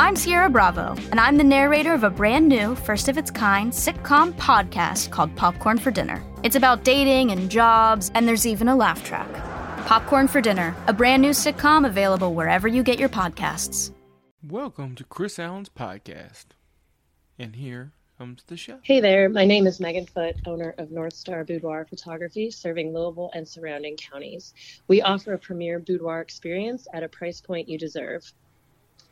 I'm Sierra Bravo, and I'm the narrator of a brand new, first of its kind sitcom podcast called Popcorn for Dinner. It's about dating and jobs, and there's even a laugh track. Popcorn for Dinner, a brand new sitcom available wherever you get your podcasts. Welcome to Chris Allen's podcast. And here comes the show. Hey there, my name is Megan Foote, owner of North Star Boudoir Photography, serving Louisville and surrounding counties. We offer a premier boudoir experience at a price point you deserve.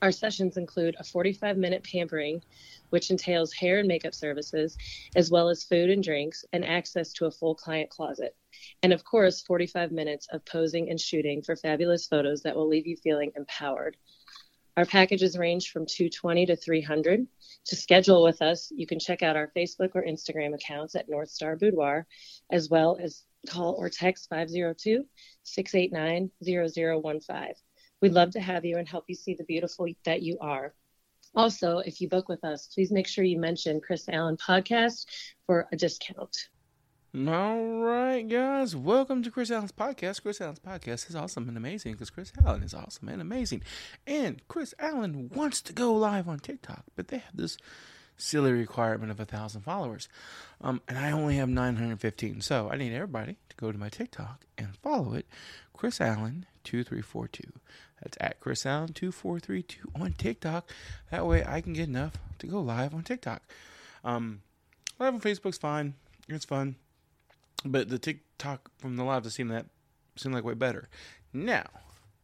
Our sessions include a 45 minute pampering, which entails hair and makeup services, as well as food and drinks, and access to a full client closet. And of course, 45 minutes of posing and shooting for fabulous photos that will leave you feeling empowered. Our packages range from 220 to 300. To schedule with us, you can check out our Facebook or Instagram accounts at North Star Boudoir, as well as call or text 502 689 0015. We'd love to have you and help you see the beautiful that you are. Also, if you book with us, please make sure you mention Chris Allen Podcast for a discount. All right, guys, welcome to Chris Allen's podcast. Chris Allen's podcast is awesome and amazing because Chris Allen is awesome and amazing. And Chris Allen wants to go live on TikTok, but they have this silly requirement of a thousand followers. Um, and I only have 915. So I need everybody to go to my TikTok and follow it, Chris Allen 2342. That's at Chris Allen 2432 on TikTok. That way I can get enough to go live on TikTok. Um, live on Facebook's fine. It's fun. But the TikTok from the lives, I seem that seem like way better. Now,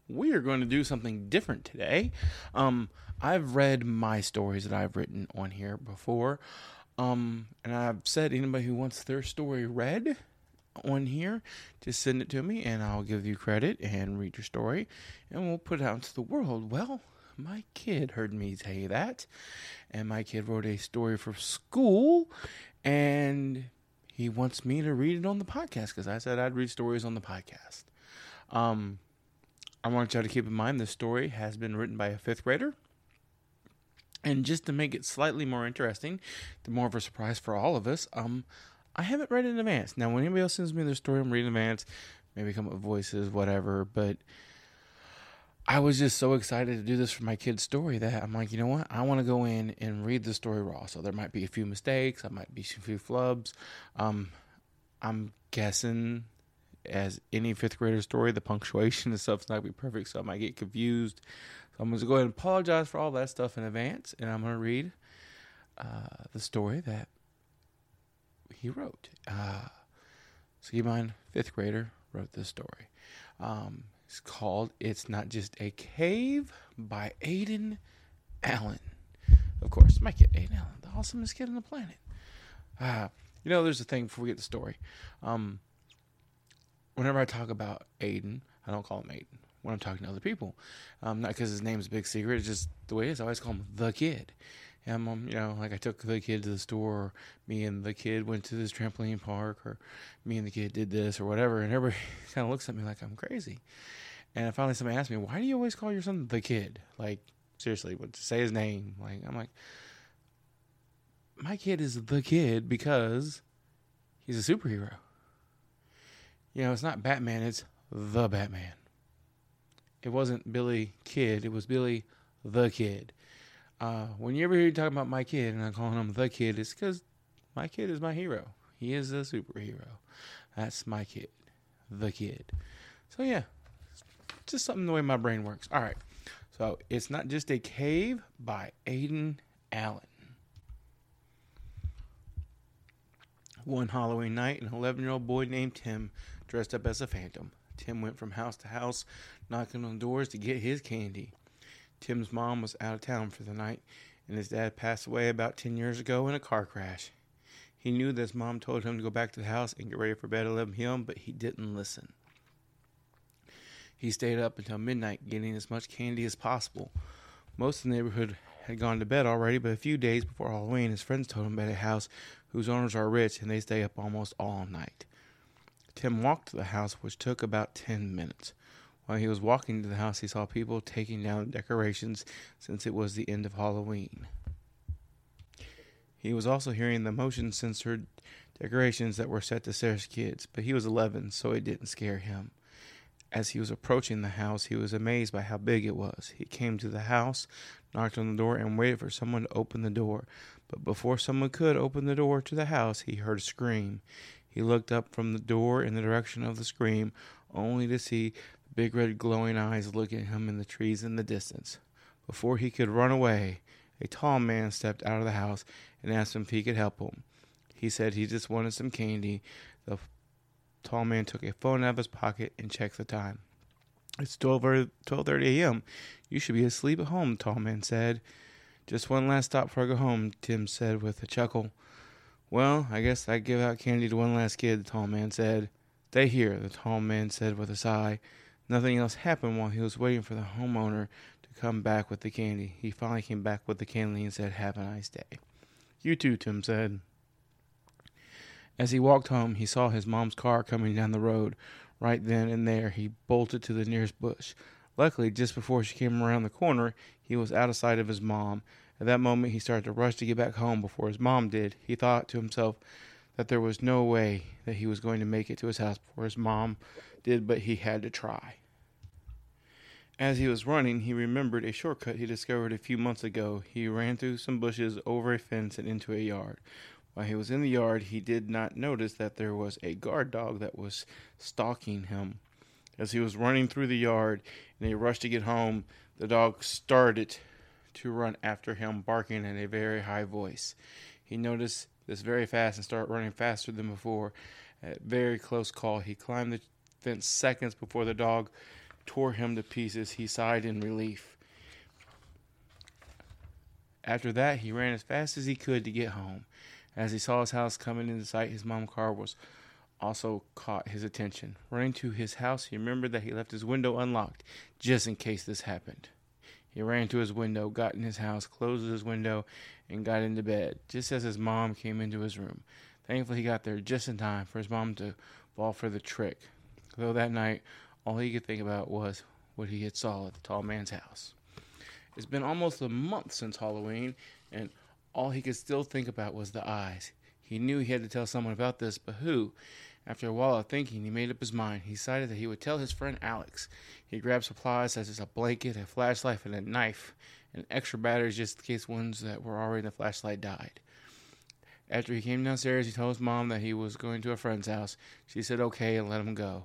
we are going to do something different today. Um, I've read my stories that I've written on here before. Um, and I've said anybody who wants their story read on here, just send it to me and I'll give you credit and read your story and we'll put it out into the world. Well, my kid heard me say that, and my kid wrote a story for school and he wants me to read it on the podcast because I said I'd read stories on the podcast. Um, I want y'all to keep in mind this story has been written by a fifth grader. And just to make it slightly more interesting, the more of a surprise for all of us, um, I haven't read in advance. Now, when anybody else sends me their story, I'm reading in advance, maybe come up with voices, whatever. But I was just so excited to do this for my kid's story that I'm like, you know what? I want to go in and read the story raw. So there might be a few mistakes, I might be a few flubs. Um, I'm guessing, as any fifth grader story, the punctuation and stuff's not gonna be perfect, so I might get confused. So I'm gonna go ahead and apologize for all that stuff in advance, and I'm gonna read uh, the story that he wrote. Uh, mind, fifth grader wrote this story. Um, it's called It's Not Just a Cave by Aiden Allen. Of course, my kid, Aiden Allen, the awesomest kid on the planet. Uh, you know, there's a thing before we get the story. Um, whenever I talk about Aiden, I don't call him Aiden when I'm talking to other people. Um, not because his name's a big secret, it's just the way it is. I always call him the kid. And, um, you know, like I took the kid to the store, or me and the kid went to this trampoline park, or me and the kid did this, or whatever. And everybody kind of looks at me like I'm crazy. And finally, somebody asked me, "Why do you always call your son the kid?" Like seriously, what to say his name? Like I'm like, my kid is the kid because he's a superhero. You know, it's not Batman; it's the Batman. It wasn't Billy Kid; it was Billy the Kid. Uh, when you ever hear you talking about my kid and I'm calling him the kid, it's because my kid is my hero. He is a superhero. That's my kid, the kid. So yeah, just something the way my brain works. All right. So it's not just a cave by Aiden Allen. One Halloween night, an 11 year old boy named Tim dressed up as a phantom. Tim went from house to house, knocking on doors to get his candy. Tim's mom was out of town for the night, and his dad passed away about 10 years ago in a car crash. He knew that his mom told him to go back to the house and get ready for bed at 11 p.m., but he didn't listen. He stayed up until midnight getting as much candy as possible. Most of the neighborhood had gone to bed already, but a few days before Halloween, his friends told him about a house whose owners are rich and they stay up almost all night. Tim walked to the house, which took about 10 minutes. While he was walking to the house, he saw people taking down decorations since it was the end of Halloween. He was also hearing the motion censored decorations that were set to scare kids, but he was 11, so it didn't scare him. As he was approaching the house, he was amazed by how big it was. He came to the house, knocked on the door, and waited for someone to open the door. But before someone could open the door to the house, he heard a scream. He looked up from the door in the direction of the scream, only to see big red glowing eyes looking at him in the trees in the distance. Before he could run away, a tall man stepped out of the house and asked him if he could help him. He said he just wanted some candy. The tall man took a phone out of his pocket and checked the time. It's 12.30 a.m. You should be asleep at home, the tall man said. Just one last stop before I go home, Tim said with a chuckle. Well, I guess I'd give out candy to one last kid, the tall man said. Stay here, the tall man said with a sigh. Nothing else happened while he was waiting for the homeowner to come back with the candy. He finally came back with the candy and said, Have a nice day. You too, Tim said. As he walked home, he saw his mom's car coming down the road. Right then and there, he bolted to the nearest bush. Luckily, just before she came around the corner, he was out of sight of his mom. At that moment, he started to rush to get back home before his mom did. He thought to himself that there was no way that he was going to make it to his house before his mom did, but he had to try. As he was running, he remembered a shortcut he discovered a few months ago. He ran through some bushes, over a fence, and into a yard. While he was in the yard, he did not notice that there was a guard dog that was stalking him. As he was running through the yard in a rush to get home, the dog started to run after him, barking in a very high voice. He noticed this very fast and started running faster than before. At very close call, he climbed the seconds before the dog tore him to pieces. He sighed in relief. After that, he ran as fast as he could to get home. As he saw his house coming into sight, his mom's car was also caught his attention. Running to his house, he remembered that he left his window unlocked just in case this happened. He ran to his window, got in his house, closed his window, and got into bed just as his mom came into his room. Thankfully, he got there just in time for his mom to fall for the trick. Though that night, all he could think about was what he had saw at the tall man's house. It's been almost a month since Halloween, and all he could still think about was the eyes. He knew he had to tell someone about this, but who? After a while of thinking, he made up his mind. He decided that he would tell his friend Alex. He grabbed supplies such as a blanket, a flashlight, and a knife, and extra batteries just in case ones that were already in the flashlight died. After he came downstairs, he told his mom that he was going to a friend's house. She said okay and let him go.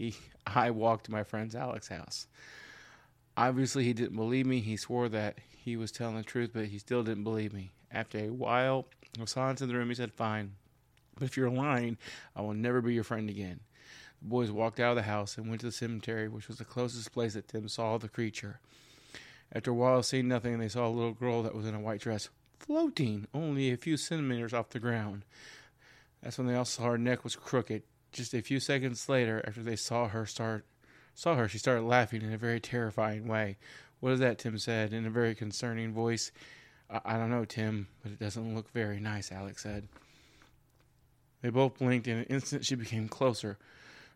He, I walked to my friend's Alex's house. Obviously, he didn't believe me. He swore that he was telling the truth, but he still didn't believe me. After a while of silence in the room, he said, Fine, but if you're lying, I will never be your friend again. The boys walked out of the house and went to the cemetery, which was the closest place that Tim saw the creature. After a while seeing nothing, they saw a little girl that was in a white dress floating only a few centimeters off the ground. That's when they all saw her neck was crooked. Just a few seconds later, after they saw her start saw her, she started laughing in a very terrifying way. What is that? Tim said in a very concerning voice. I, I don't know, Tim, but it doesn't look very nice, Alex said. They both blinked. and In an instant, she became closer,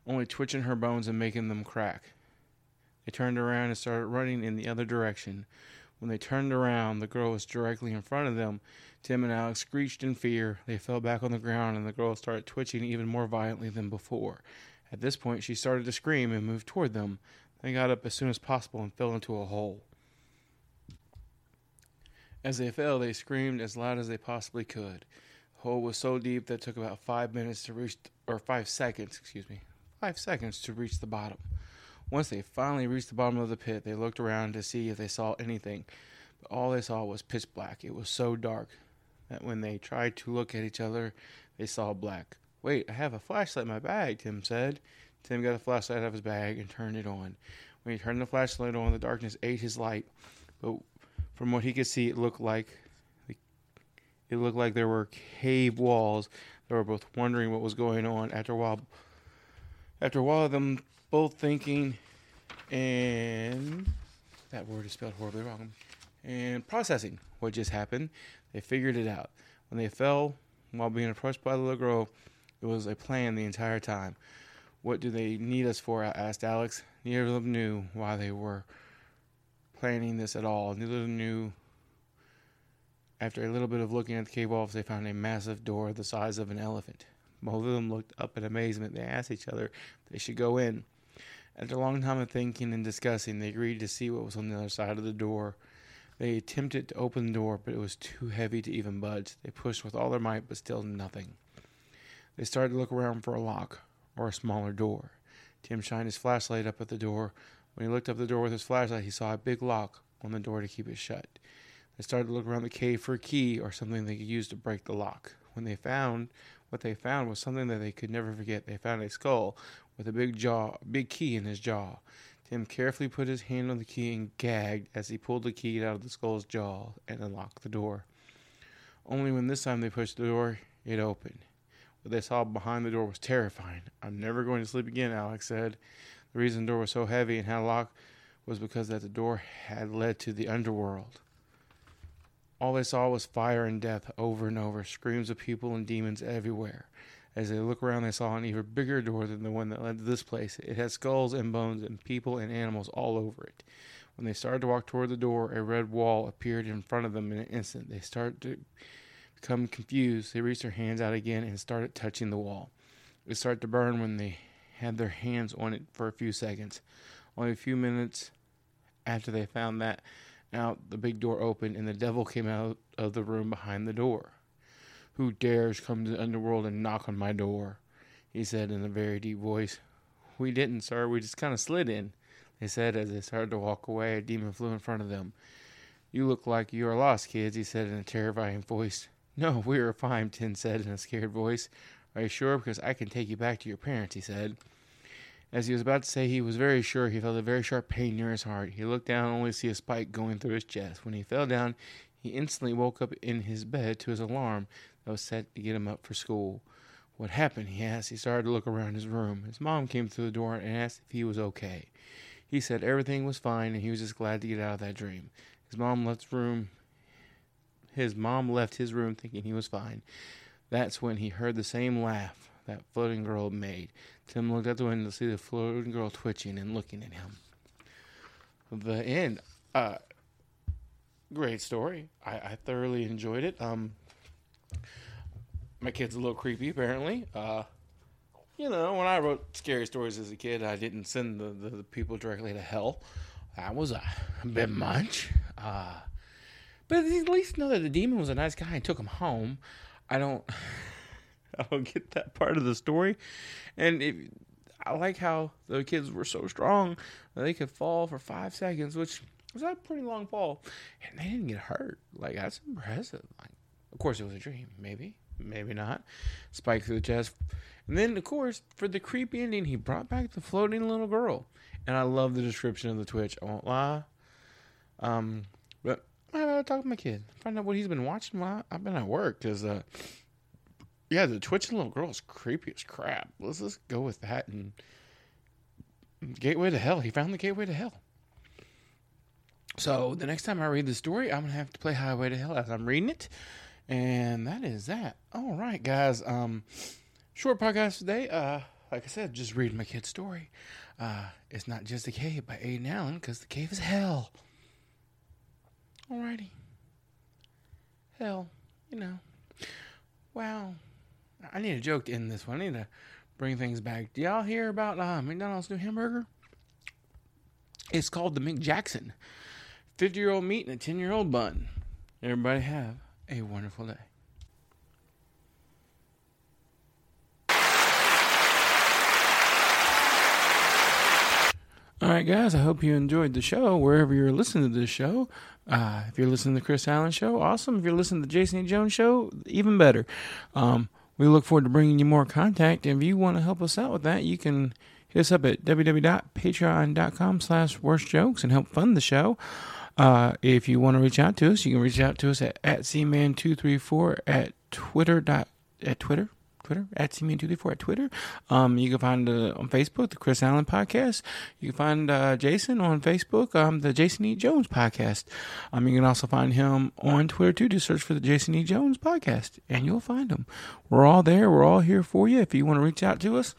only twitching her bones and making them crack. They turned around and started running in the other direction. When they turned around, the girl was directly in front of them. Tim and Alex screeched in fear. They fell back on the ground, and the girl started twitching even more violently than before. At this point, she started to scream and moved toward them. They got up as soon as possible and fell into a hole. As they fell, they screamed as loud as they possibly could. The hole was so deep that it took about five minutes to reach, or five seconds, excuse me, five seconds to reach the bottom. Once they finally reached the bottom of the pit, they looked around to see if they saw anything, but all they saw was pitch black. It was so dark that when they tried to look at each other, they saw black. Wait, I have a flashlight in my bag, Tim said. Tim got a flashlight out of his bag and turned it on. When he turned the flashlight on, the darkness ate his light. But from what he could see, it looked like it looked like there were cave walls. They were both wondering what was going on. After a while, after a while, them both thinking and that word is spelled horribly wrong and processing what just happened. They figured it out. When they fell while being approached by the little girl, it was a plan the entire time. What do they need us for? I asked Alex. Neither of them knew why they were planning this at all. Neither of them knew. After a little bit of looking at the cave walls, they found a massive door the size of an elephant. Both of them looked up in amazement. They asked each other if they should go in. After a long time of thinking and discussing, they agreed to see what was on the other side of the door. They attempted to open the door, but it was too heavy to even budge. They pushed with all their might, but still nothing. They started to look around for a lock or a smaller door. Tim shined his flashlight up at the door. When he looked up the door with his flashlight, he saw a big lock on the door to keep it shut. They started to look around the cave for a key or something they could use to break the lock. When they found what they found was something that they could never forget. They found a skull with a big jaw, big key in his jaw. Tim carefully put his hand on the key and gagged as he pulled the key out of the skull's jaw and unlocked the door. Only when this time they pushed the door, it opened. What they saw behind the door was terrifying. I'm never going to sleep again, Alex said. The reason the door was so heavy and had a lock was because that the door had led to the underworld. All they saw was fire and death over and over, screams of people and demons everywhere. As they looked around, they saw an even bigger door than the one that led to this place. It had skulls and bones and people and animals all over it. When they started to walk toward the door, a red wall appeared in front of them in an instant. They started to become confused. They reached their hands out again and started touching the wall. It started to burn when they had their hands on it for a few seconds. Only a few minutes after they found that out, the big door opened and the devil came out of the room behind the door. Who dares come to the underworld and knock on my door? He said in a very deep voice. We didn't, sir. We just kind of slid in, they said as they started to walk away. A demon flew in front of them. You look like you are lost, kids, he said in a terrifying voice. No, we are fine, Tim said in a scared voice. Are you sure? Because I can take you back to your parents, he said. As he was about to say he was very sure, he felt a very sharp pain near his heart. He looked down only to see a spike going through his chest. When he fell down, he instantly woke up in his bed to his alarm that was set to get him up for school. What happened? he asked. He started to look around his room. His mom came through the door and asked if he was okay. He said everything was fine and he was just glad to get out of that dream. His mom left room his mom left his room thinking he was fine. That's when he heard the same laugh that floating girl made. Tim looked out the window to see the floating girl twitching and looking at him. The end. Uh, great story. I, I thoroughly enjoyed it. Um, my kid's a little creepy, apparently. Uh, you know, when I wrote scary stories as a kid, I didn't send the, the, the people directly to hell. That was a, bit much. Uh, but at least know that the demon was a nice guy and took him home. I don't, I don't get that part of the story, and I like how the kids were so strong they could fall for five seconds, which was a pretty long fall, and they didn't get hurt. Like that's impressive. Like, of course, it was a dream. Maybe, maybe not. Spike through the chest, and then of course for the creepy ending, he brought back the floating little girl, and I love the description of the Twitch. I won't lie. Um, but I gotta talk to my kid, find out what he's been watching while I've been at work. Cause uh, yeah, the twitching little girl is creepy as crap. Let's just go with that. And gateway to hell. He found the gateway to hell. So the next time I read the story, I'm gonna have to play Highway to Hell as I'm reading it, and that is that. All right, guys. Um, short podcast today. Uh, like I said, just reading my kid's story. Uh, it's not just a cave by Aiden Allen because the cave is hell. Alrighty. Hell, you know. Wow. I need a joke to end this one. I need to bring things back. Do y'all hear about uh, McDonald's new hamburger? It's called the McJackson. 50 year old meat and a 10 year old bun. Everybody have a wonderful day. All right, guys, I hope you enjoyed the show wherever you're listening to this show. Uh, if you're listening to the Chris Allen Show, awesome. If you're listening to the Jason E. Jones Show, even better. Um, we look forward to bringing you more contact. If you want to help us out with that, you can hit us up at www.patreon.com slash worst jokes and help fund the show. Uh, if you want to reach out to us, you can reach out to us at, at cman234 at twitter dot at twitter Twitter at cme234 at Twitter. Um, you can find uh, on Facebook the Chris Allen Podcast. You can find uh, Jason on Facebook, um, the Jason E. Jones Podcast. Um, you can also find him on Twitter too. Just search for the Jason E. Jones Podcast, and you'll find him. We're all there. We're all here for you. If you want to reach out to us,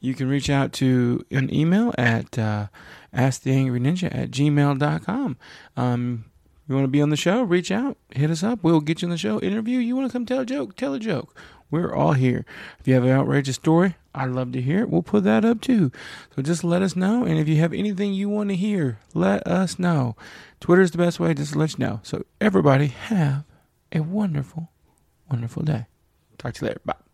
you can reach out to an email at uh, asktheangryninja at gmail.com. Um, you want to be on the show? Reach out, hit us up. We'll get you on the show. Interview. You want to come tell a joke? Tell a joke. We're all here. If you have an outrageous story, I'd love to hear it. We'll put that up too. So just let us know. And if you have anything you want to hear, let us know. Twitter is the best way just to let you know. So everybody have a wonderful, wonderful day. Talk to you later. Bye.